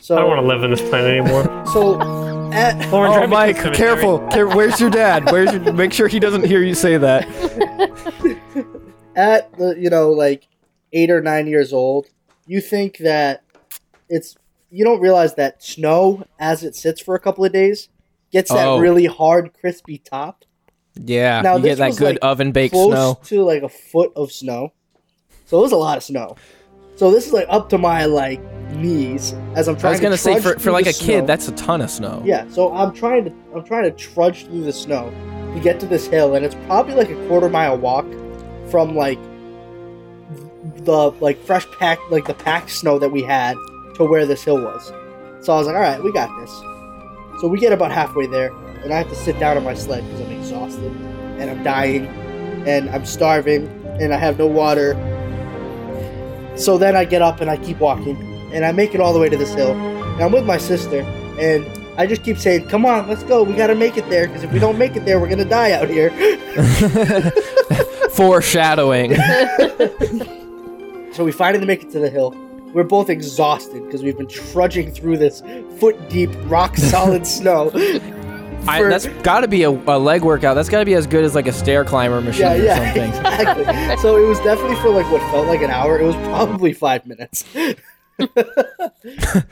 So I don't want to live on this planet anymore. So at Lauren, Oh, drive me to Mike, the careful! Care- Where's your dad? Where's your? Make sure he doesn't hear you say that. at the you know like eight or nine years old, you think that it's you don't realize that snow as it sits for a couple of days gets that Oh. really hard, crispy top. Yeah, Now, you get that good like, oven baked close snow. to like a foot of snow. So it was a lot of snow. So this is like up to my like knees as I'm trying. I was gonna to say for, for like a kid, that's a ton of snow. Yeah, so I'm trying to I'm trying to trudge through the snow to get to this hill, and it's probably like a quarter mile walk from like the like fresh pack like the packed snow that we had to where this hill was. So I was like, all right, we got this. So we get about halfway there, and I have to sit down on my sled because I'm exhausted and I'm dying and I'm starving and I have no water. So then I get up and I keep walking and I make it all the way to this hill. And I'm with my sister and I just keep saying, "Come on, let's go. We got to make it there because if we don't make it there, we're gonna die out here." Foreshadowing. so we finally make it to the hill. We're both exhausted because we've been trudging through this foot deep, rock solid snow. I, for- that's got to be a, a leg workout. That's got to be as good as like a stair climber machine yeah, or yeah, something. exactly. So it was definitely for like what felt like an hour. It was probably five minutes.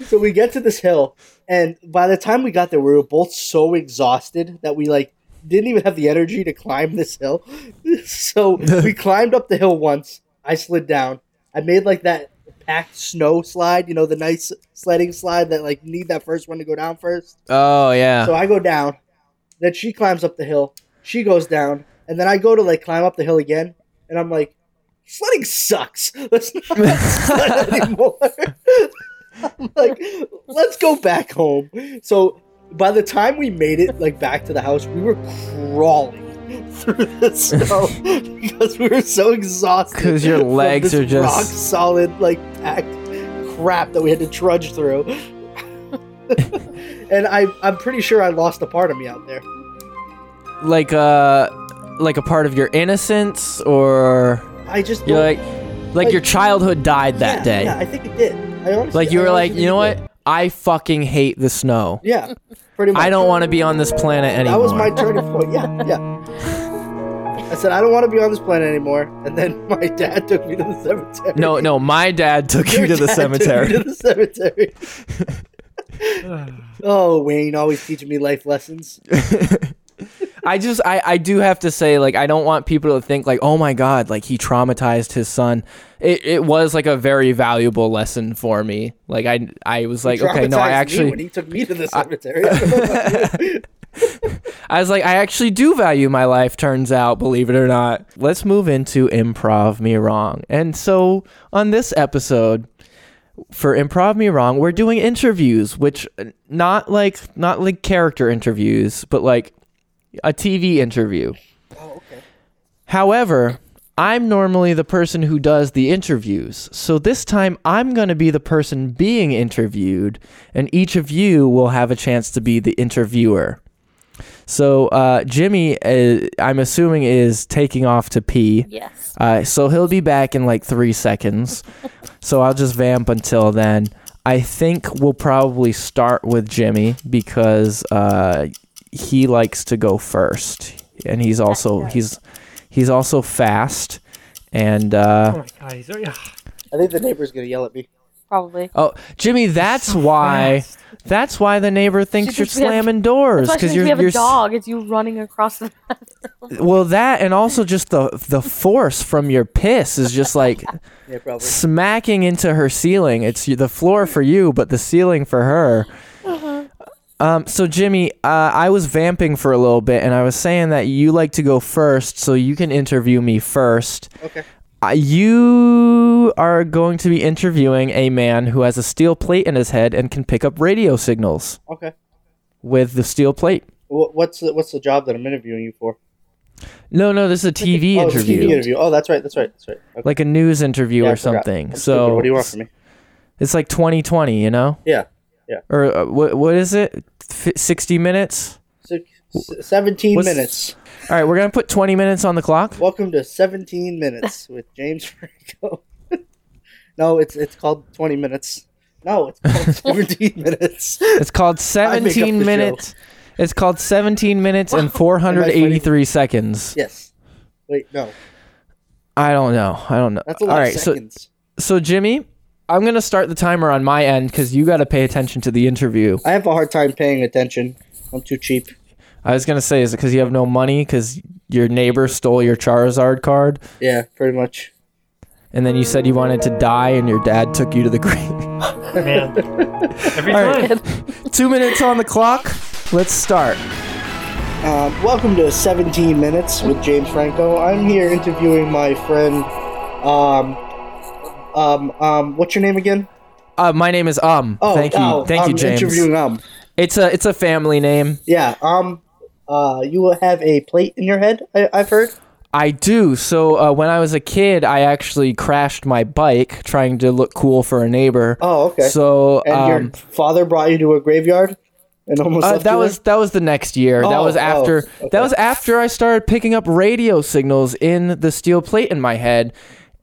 so we get to this hill, and by the time we got there, we were both so exhausted that we like didn't even have the energy to climb this hill. so we climbed up the hill once. I slid down. I made like that packed snow slide, you know, the nice sledding slide that like need that first one to go down first. Oh yeah. So I go down. Then she climbs up the hill. She goes down, and then I go to like climb up the hill again, and I'm like, sledding sucks. Let's not sled anymore. I'm like, let's go back home. So by the time we made it like back to the house, we were crawling through the snow because we were so exhausted. Because your legs are just- rock solid, like packed crap that we had to trudge through. and I, I'm pretty sure I lost a part of me out there. like uh like a part of your innocence or I just you're like like your childhood died that yeah, day. Yeah, I think it did. I honestly, Like you I were like, you know what? I fucking hate the snow. Yeah, pretty much. I don't want to be on this planet anymore. That was my turning point. Yeah, yeah. I said I don't want to be on this planet anymore, and then my dad took me to the cemetery. no, no, my dad took Your you to the dad took me cemetery. to the cemetery. oh, Wayne always teaching me life lessons. I just I, I do have to say like I don't want people to think like oh my god like he traumatized his son. It it was like a very valuable lesson for me. Like I I was like okay no I actually when he took me to the cemetery. I was like, I actually do value my life, turns out, believe it or not. Let's move into Improv Me Wrong. And so on this episode, for Improv Me Wrong, we're doing interviews, which not like not like character interviews, but like a TV interview. oh, okay. However, I'm normally the person who does the interviews. So this time I'm going to be the person being interviewed, and each of you will have a chance to be the interviewer. So uh, Jimmy, uh, I'm assuming, is taking off to pee. Yes. Uh, so he'll be back in like three seconds. so I'll just vamp until then. I think we'll probably start with Jimmy because uh, he likes to go first, and he's also he's he's also fast. And Oh uh, my god, he's yeah. I think the neighbor's gonna yell at me. probably. Oh, Jimmy, that's why. That's why the neighbor thinks you're thinks have- slamming doors because why you're we have you're a s- dog. It's you running across the. well that and also just the the force from your piss is just like Yeah, smacking into her ceiling. It's the floor for you, but the ceiling for her. Um, so Jimmy, uh, I was vamping for a little bit, and I was saying that you like to go first, so you can interview me first. Okay. Uh, you are going to be interviewing a man who has a steel plate in his head and can pick up radio signals Okay. with the steel plate. Wh- What's the, what's the job that I'm interviewing you for? No, no, this is a TV oh, it's a interview, TV interview. Oh, that's right. That's right. That's right. Okay. like a news interview Yeah, I or forgot. something. I'm so stupid. what do you want from me? it's like 2020, you know? Yeah. Yeah. Or uh, what? What is it? F- 60 minutes. Six, 17 What's- minutes. All right, we're gonna put 20 minutes on the clock. Welcome to 17 minutes with James Franco. no, it's it's called 20 minutes. No, it's called 17 minutes. It's called I make up 17 the minutes. It's called 17 minutes and 483 seconds. Yes. Wait, no. I don't know. I don't know. That's a lot right, of so so Jimmy, I'm gonna start the timer on my end because you got to pay attention to the interview. I have a hard time paying attention. I'm too cheap. I was gonna say, is it because you have no money because your neighbor stole your Charizard card, Yeah, pretty much. and then you said you wanted to die, and your dad took you to the grave? Man. Every All right. time. Two minutes on the clock. Let's start. Um, welcome to 17 Minutes with James Franco. I'm here interviewing my friend. Um, um, um, what's your name again? Uh, my name is Um. Oh, thank you, oh, thank I'm you, James. Interviewing um, It's a it's a family name. yeah, um, uh, you will have a plate in your head. I, I've heard. I do. So uh, when I was a kid, I actually crashed my bike trying to look cool for a neighbor. Oh, okay. So and um, your father brought you to a graveyard and almost uh, that was that was the next year. that Oh, was oh, after okay. that was after I started picking up radio signals in the steel plate in my head.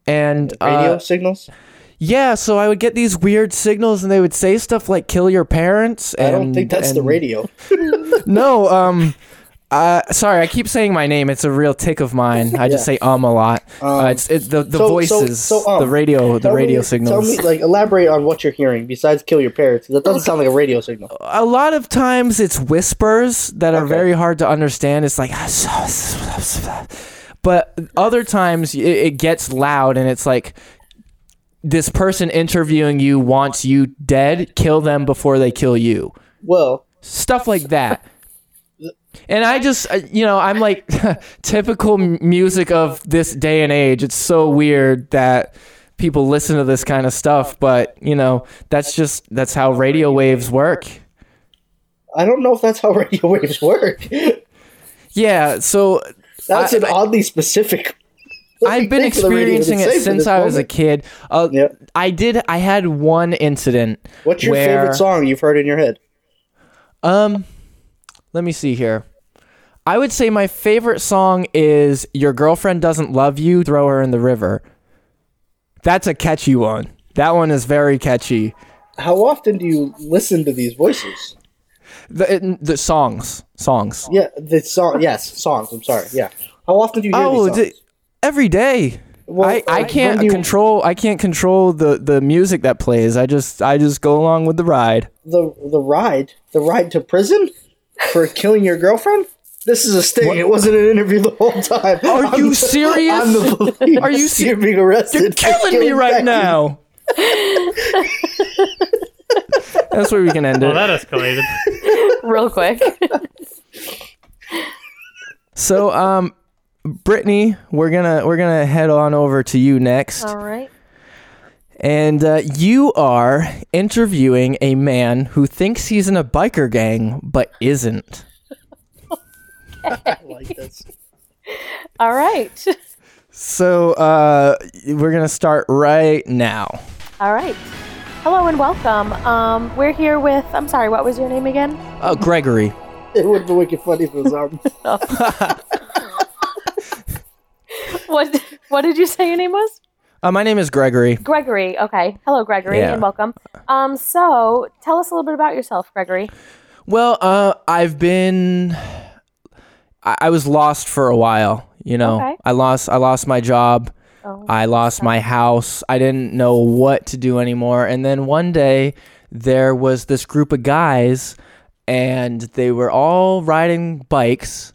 And there? radio uh, signals. yeah, so I would get these weird signals, and they would say stuff like "kill your parents." And, I don't think that's the radio. No, um, uh, sorry, I keep saying my name. It's a real tick of mine. I just Yeah. say um a lot. Um, uh, it's it's the the so- so- voices, so, um, the radio, the radio me, signals. Tell me, like, elaborate on what you're hearing besides "kill your parents." That doesn't sound like a radio signal. a lot of times it's whispers that are Okay. very hard to understand. It's like, but other times it, it gets loud and it's like this person interviewing you wants you dead. Kill them before they kill you. Well, Stuff like that. And I just, you know, I'm like typical music of this day and age. It's so weird that people listen to this kind of stuff, but you know, that's just that's how radio waves work. I don't know if that's how radio waves work. Yeah, so That's I- an oddly specific. I've been thing for the radio to experiencing it since I was a kid. Uh, Yep. I did. I had one incident. What's your where- favorite song you've heard in your head? Um, let me see here. I would say my favorite song is "Your Girlfriend Doesn't Love You." Throw her in the river. That's a catchy one. That one is very catchy. How often do you listen to these voices? The it, the songs, songs. Yeah, the song. Yes, songs. I'm sorry. Yeah. How often do you hear Oh, these songs? di- every day. Well, I, I can't you- control I can't control the, the music that plays. I just I just go along with the ride. the the ride, the ride to prison for killing your girlfriend. This is a sting. It wasn't an interview the whole time. Are I'm you the- serious? I'm the police. Are you se- You're being arrested. You're for killing me right Becky. now. That's where we can end Well, it. that escalated. Real quick. So, um, Brittany, we're gonna we're gonna head on over to you next, All right. and uh, you are interviewing a man who thinks he's in a biker gang but isn't. I like this. All right. So, uh, we're gonna start right now. All right. Hello and welcome. Um, we're here with. I'm sorry. What was your name again? Oh, Gregory. It would be wicked funny if it was um, What What did you say your name was? Uh, my name is Gregory. Gregory. Okay. Hello, Gregory, Yeah. and welcome. Um, so tell us a little bit about yourself, Gregory. Well, uh, I've been. I, I was lost for a while. You know, Okay. I lost. I lost my job, Oh, I lost my house. I didn't know what to do anymore. And then one day there was this group of guys and they were all riding bikes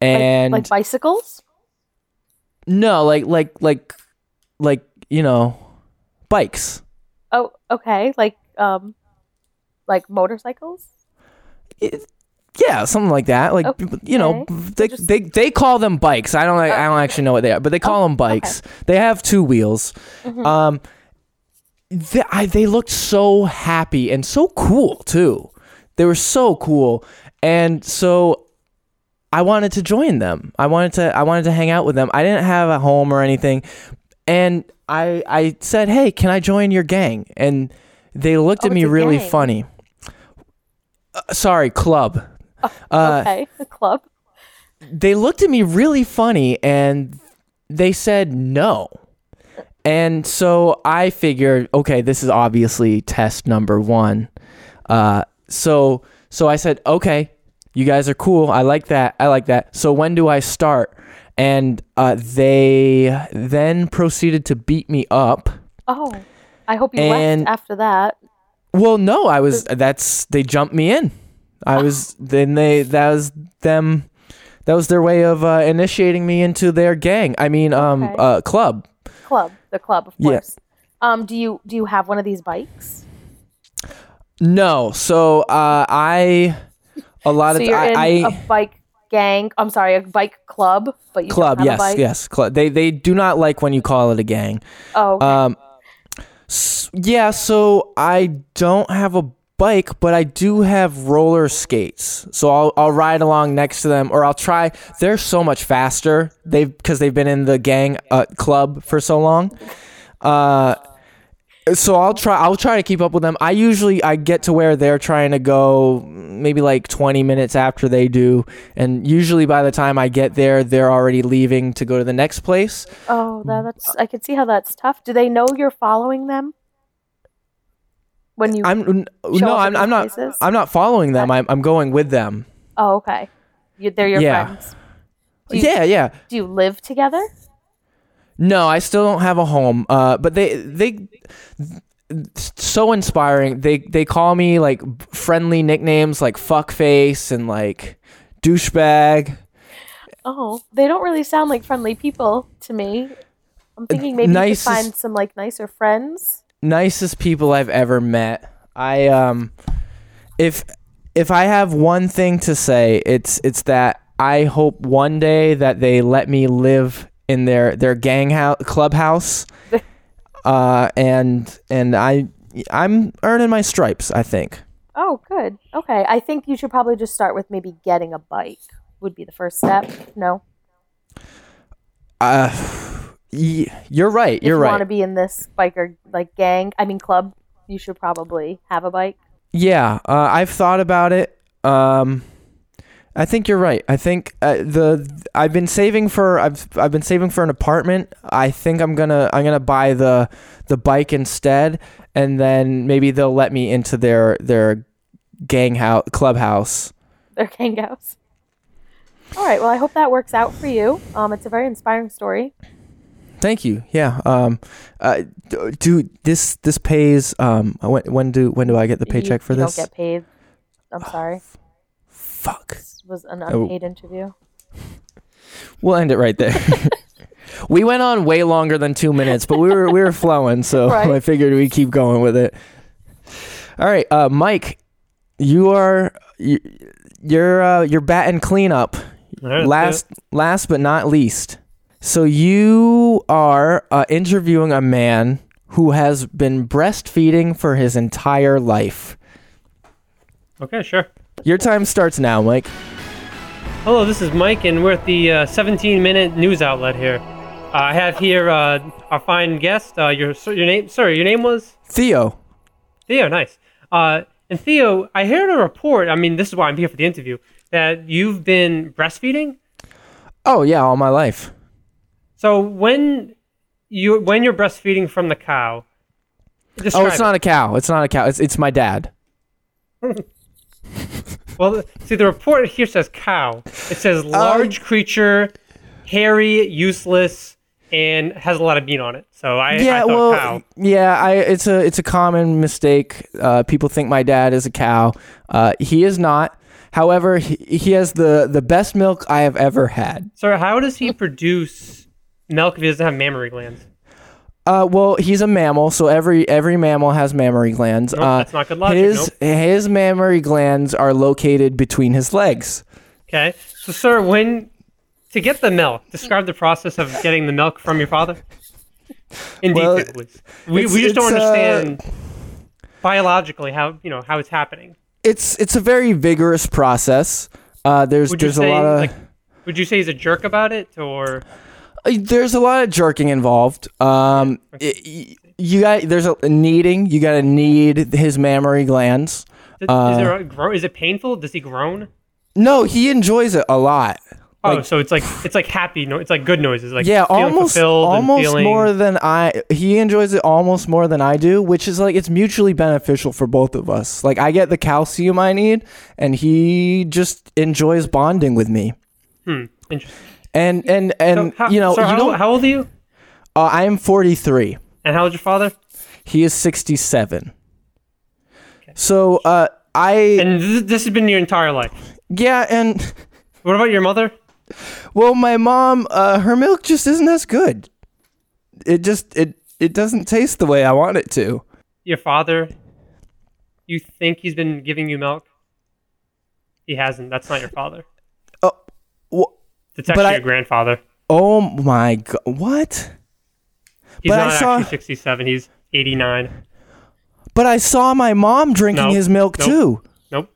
like, and like bicycles. no, like like like like, you know, bikes. Oh, okay. Like um, like motorcycles. It- yeah, something like that. Like you know, they, just- they they call them bikes. I don't I don't actually know what they are, but they call them bikes. They have two wheels. Mm-hmm. Um, they, I, they looked so happy and so cool too. They were so cool, and so I wanted to join them. I wanted to I wanted to hang out with them. I didn't have a home or anything, and I I said, "Hey, can I join your gang?" And they looked Oh, at me really gang. funny. Uh, sorry, club. Uh, okay, a club. they looked at me really funny and they said no. And so I figured, okay, this is obviously test number one. Uh, so so I said, okay, you guys are cool. I like that. I like that. So when do I start? And uh, they then proceeded to beat me up. Oh, I hope you and- left after that. Well, no, I was. That's they jumped me in. I was. Then they. That was them. That was their way of uh, initiating me into their gang. I mean, um, Okay. uh, club. Club, the club, of Yeah. course. Um, do you do you have one of these bikes? No, so uh, I. A lot So of you're I, in I a bike gang. I'm sorry, a bike club, but you club. Yes, yes. Club. They they do not like when you call it a gang. Oh, okay. Um, s- yeah, so I don't have a bike, but I do have roller skates. So I'll I'll ride along next to them, or I'll try. They're so much faster. they've because they've been in the gang uh, club for so long. Uh, so I'll try. I'll try to keep up with them. I usually I get to where they're trying to go, maybe like twenty minutes after they do, and usually by the time I get there, they're already leaving to go to the next place. oh, that, that's. I can see how that's tough. Do they know you're following them? When you. I'm no, I'm, I'm not. places? I'm not following them. I'm, I'm going with them. oh, okay. You, they're your Yeah. friends. You- yeah, yeah. Do you live together? No, I still don't have a home. Uh, but they they so inspiring. They they call me like friendly nicknames like fuckface and like douchebag. Oh, they don't really sound like friendly people to me. I'm thinking maybe you nicest- could find some like nicer friends. Nicest people I've ever met. I um, if if I have one thing to say, it's it's that I hope one day that they let me live in their their gang house clubhouse. uh, and and I I'm earning my stripes. I think. Oh, good. Okay, I think you should probably just start with maybe getting a bike. Would be the first step. No, Uh, you're right. You're you right. want to be in this biker like gang, I mean club, you should probably have a bike. Yeah, uh, I've thought about it. Um, I think you're right. I think uh, the I've been saving for I've I've been saving for an apartment. I think I'm gonna I'm gonna buy the the bike instead, and then maybe they'll let me into their their gang house clubhouse. Their gang house. All right. Well, I hope that works out for you. Um, it's a very inspiring story. Thank you. Yeah. Um. Uh. d- Do this this pays. Um. When when do when do I get the You- paycheck for you this? Don't get paid. I'm sorry. Fuck. This was an Oh. unpaid interview. We'll end it right there. we went on way longer than two minutes, but we were we were flowing, so Right. I figured we'd keep going with it. All right, uh, Mike, you are you, you're uh, you're batting cleanup. All right, Last last but not least, so you are uh, interviewing a man who has been breastfeeding for his entire life. Okay, sure. Your time starts now, Mike. Hello, this is Mike, and we're at the uh, 17-minute news outlet here. Uh, I have here uh, our fine guest. Uh, your your name, sorry, your name was Theo. Theo. Nice. Uh, and Theo, I heard a report. I mean, this is why I'm here for the interview. That you've been breastfeeding. Oh yeah, all my life. So when you when you're breastfeeding from the cow, Oh, it's it. not a cow. It's not a cow. It's it's my dad. Well, see, the report here says cow. It says large creature, hairy, useless, and has a lot of meat on it. So I, yeah, I thought well, cow. yeah, I it's a it's a common mistake. Uh, people think my dad is a cow. Uh, he is not. However, he, he has the the best milk I have ever had. So how does he produce milk if he doesn't have mammary glands? Uh, well, he's a mammal, so every every mammal has mammary glands. Nope, uh, that's not good logic. his Nope. his mammary glands are located between his legs. Okay. So, sir, when to get the milk, describe the process of getting the milk from your father in Well, detail, please. We, we just don't uh, understand biologically how you know how it's happening. It's it's a very vigorous process. Uh, there's there's say a lot of like, would you say he's a jerk about it, or Uh, There's a lot of jerking involved. Um, y- you got there's a kneading. You got to knead his mammary glands. is, Uh, is there a gro- is it painful? Does he groan? No, he enjoys it a lot. Oh, like- so it's like it's like happy no, it's like good noises, like Yeah, almost almost feeling, more than I. He enjoys it almost more than I do, which is like it's mutually beneficial for both of us. Like I get the calcium I need, and he just enjoys bonding with me. Hmm, interesting. And and and So how, you know so you how, how old are you? uh, I am 43. And how old is your father? He is 67. So uh, I And th- this has been your entire life. yeah and. What about your mother? Well, my mom, uh, her milk just isn't as good. It just it it doesn't taste the way I want it to. Your father? You think he's been giving you milk? He hasn't. That's not your father. It's actually I- your grandfather. oh my god! What? He's but I saw- actually 67. He's 89. But I saw my mom drinking No, his milk nope. too, Nope.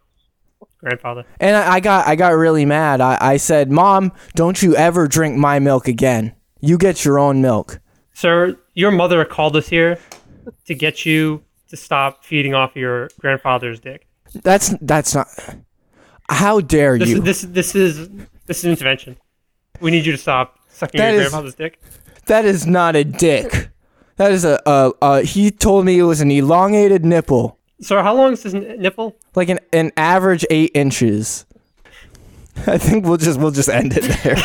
Grandfather. and I, I got I got really mad. I, I said, "Mom, don't you ever drink my milk again. You get your own milk." Sir, your mother called us here to get you to stop feeding off your grandfather's dick. That's that's not. How dare This you? is this this is this is intervention. We need you to stop sucking That your is- grandfather's dick. that is not a dick. That is a, a, a he told me it was an elongated nipple. Sir, how long is this n- nipple? like an, an average eight inches. I think we'll just we'll just end it there.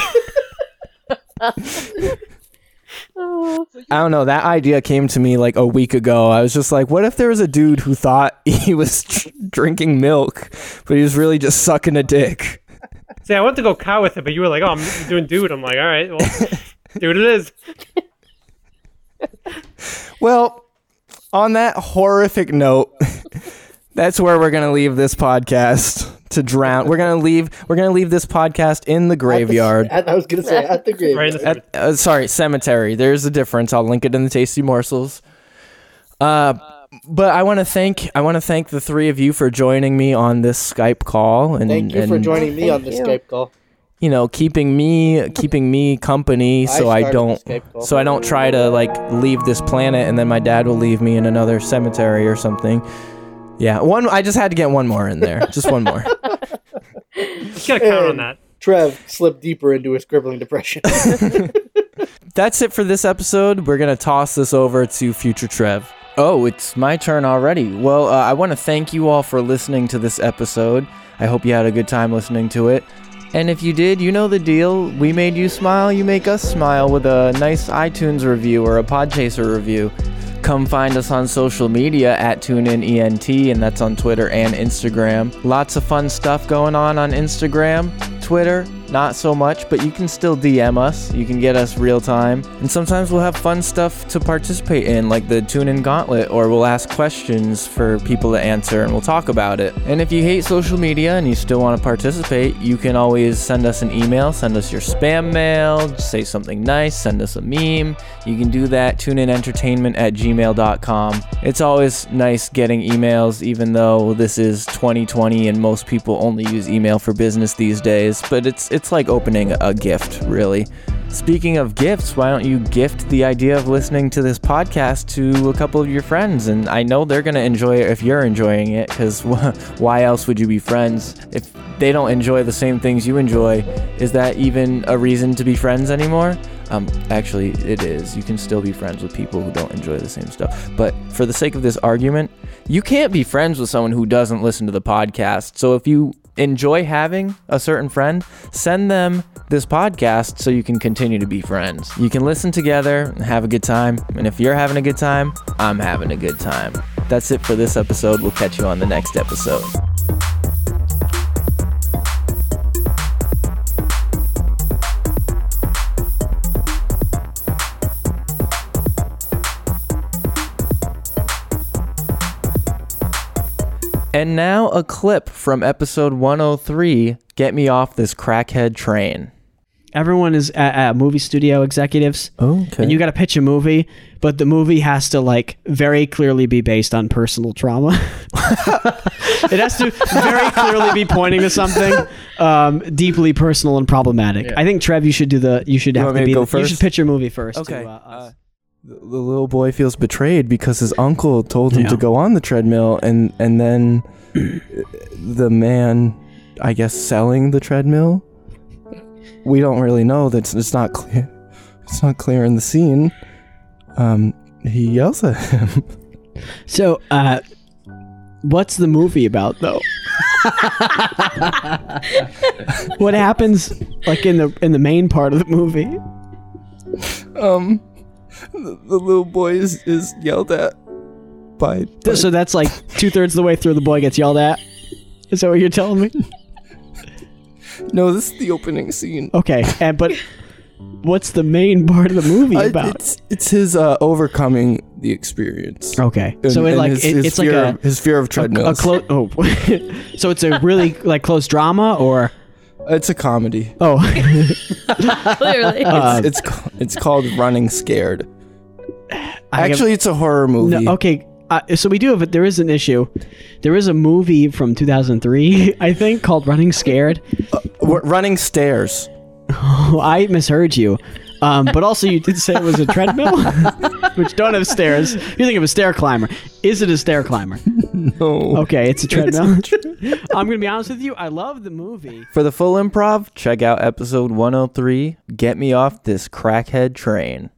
I don't know. That idea came to me like a week ago. I was just like, what if there was a dude who thought he was dr- drinking milk, but he was really just sucking a dick? See, I went to go cow with it, but you were like, "Oh, I'm doing dude." I'm like, "All right, well, dude, it is." Well, on that horrific note, that's where we're gonna leave this podcast to drown. We're gonna leave. We're gonna leave this podcast in the graveyard. I, I was gonna say at the grave. Right in the At, uh, sorry, cemetery. There's a difference. I'll link it in the tasty morsels. Uh, but I want to thank I want to thank the three of you for joining me on this Skype call and Thank you and for joining me on this you. Skype call. you know keeping me keeping me company so I, started don't the Skype call. so I don't try to like leave this planet and then my dad will leave me in another cemetery or something. Yeah, one. I just had to get one more in there. Just one more. Just gotta count on that. Trev slipped deeper into his crippling depression. that's it for this episode. We're gonna toss this over to future Trev. Oh, it's my turn already. Well, uh, I want to thank you all for listening to this episode. I hope you had a good time listening to it. And if you did, you know the deal. We made you smile, you make us smile with a nice iTunes review or a Podchaser review. Come find us on social media at TuneInENT, and that's on Twitter and Instagram. Lots of fun stuff going on on Instagram, Twitter, not so much, but you can still DM us. You can get us real time. And sometimes we'll have fun stuff to participate in, like the Tune In Gauntlet, or we'll ask questions for people to answer and we'll talk about it. And if you hate social media and you still want to participate, you can always send us an email, send us your spam mail, say something nice, send us a meme. You can do that, tuneinentertainment at gmail.com. It's always nice getting emails, even though this is 2020 and most people only use email for business these days, but it's it's like opening a gift, really. Speaking of gifts, why don't you gift the idea of listening to this podcast to a couple of your friends? And I know they're going to enjoy it if you're enjoying it, because why else would you be friends? If they don't enjoy the same things you enjoy, is that even a reason to be friends anymore? Um, actually, it is. You can still be friends with people who don't enjoy the same stuff. But for the sake of this argument, you can't be friends with someone who doesn't listen to the podcast. So if you enjoy having a certain friend, send them this podcast so you can continue to be friends. You can listen together and have a good time. And if you're having a good time, I'm having a good time. That's it for this episode. We'll catch you on the next episode. And now a clip from episode 103 Get Me Off This Crackhead Train. Everyone is at, at movie studio executives. Okay. And you got to pitch a movie, but the movie has to like very clearly be based on personal trauma. it has to very clearly be pointing to something um, deeply personal and problematic. I think Trev, you should do the. You should have want to me to be. go You first? should pitch your movie first. Okay. To, uh, us. The, the little boy feels betrayed because his uncle told him Yeah. to go on the treadmill and and then the man I guess selling the treadmill we don't really know that's it's not clear it's not clear in the scene um he yells at him so, uh, what's the movie about though? what happens like in the in the main part of the movie? um the, the little boy is, is yelled at by, by So that's like two thirds of the way through, the boy gets yelled at. Is that what you're telling me? no this is the opening scene Okay, and but what's the main part of the movie I- about? it's it's his uh overcoming the experience okay, And- so it like his, it, his it's like fear a of, his fear of a, treadmills. close. Oh, so it's a really like close drama, or it's a comedy. oh, Clearly. Uh, it's ca- it's called Running Scared. I have- Actually, it's a horror movie. no, okay. Uh, so we do have. There is an issue. There is a movie from 2003, I think, called Running Scared. W- Running Stairs. Oh, I misheard you. Um, but also, you did say it was a treadmill, which don't have stairs. You think of a stair climber. Is it a stair climber? No. Okay, it's a treadmill. I'm gonna be honest with you. I love the movie. For the full improv, check out episode 103. Get me off this crackhead train.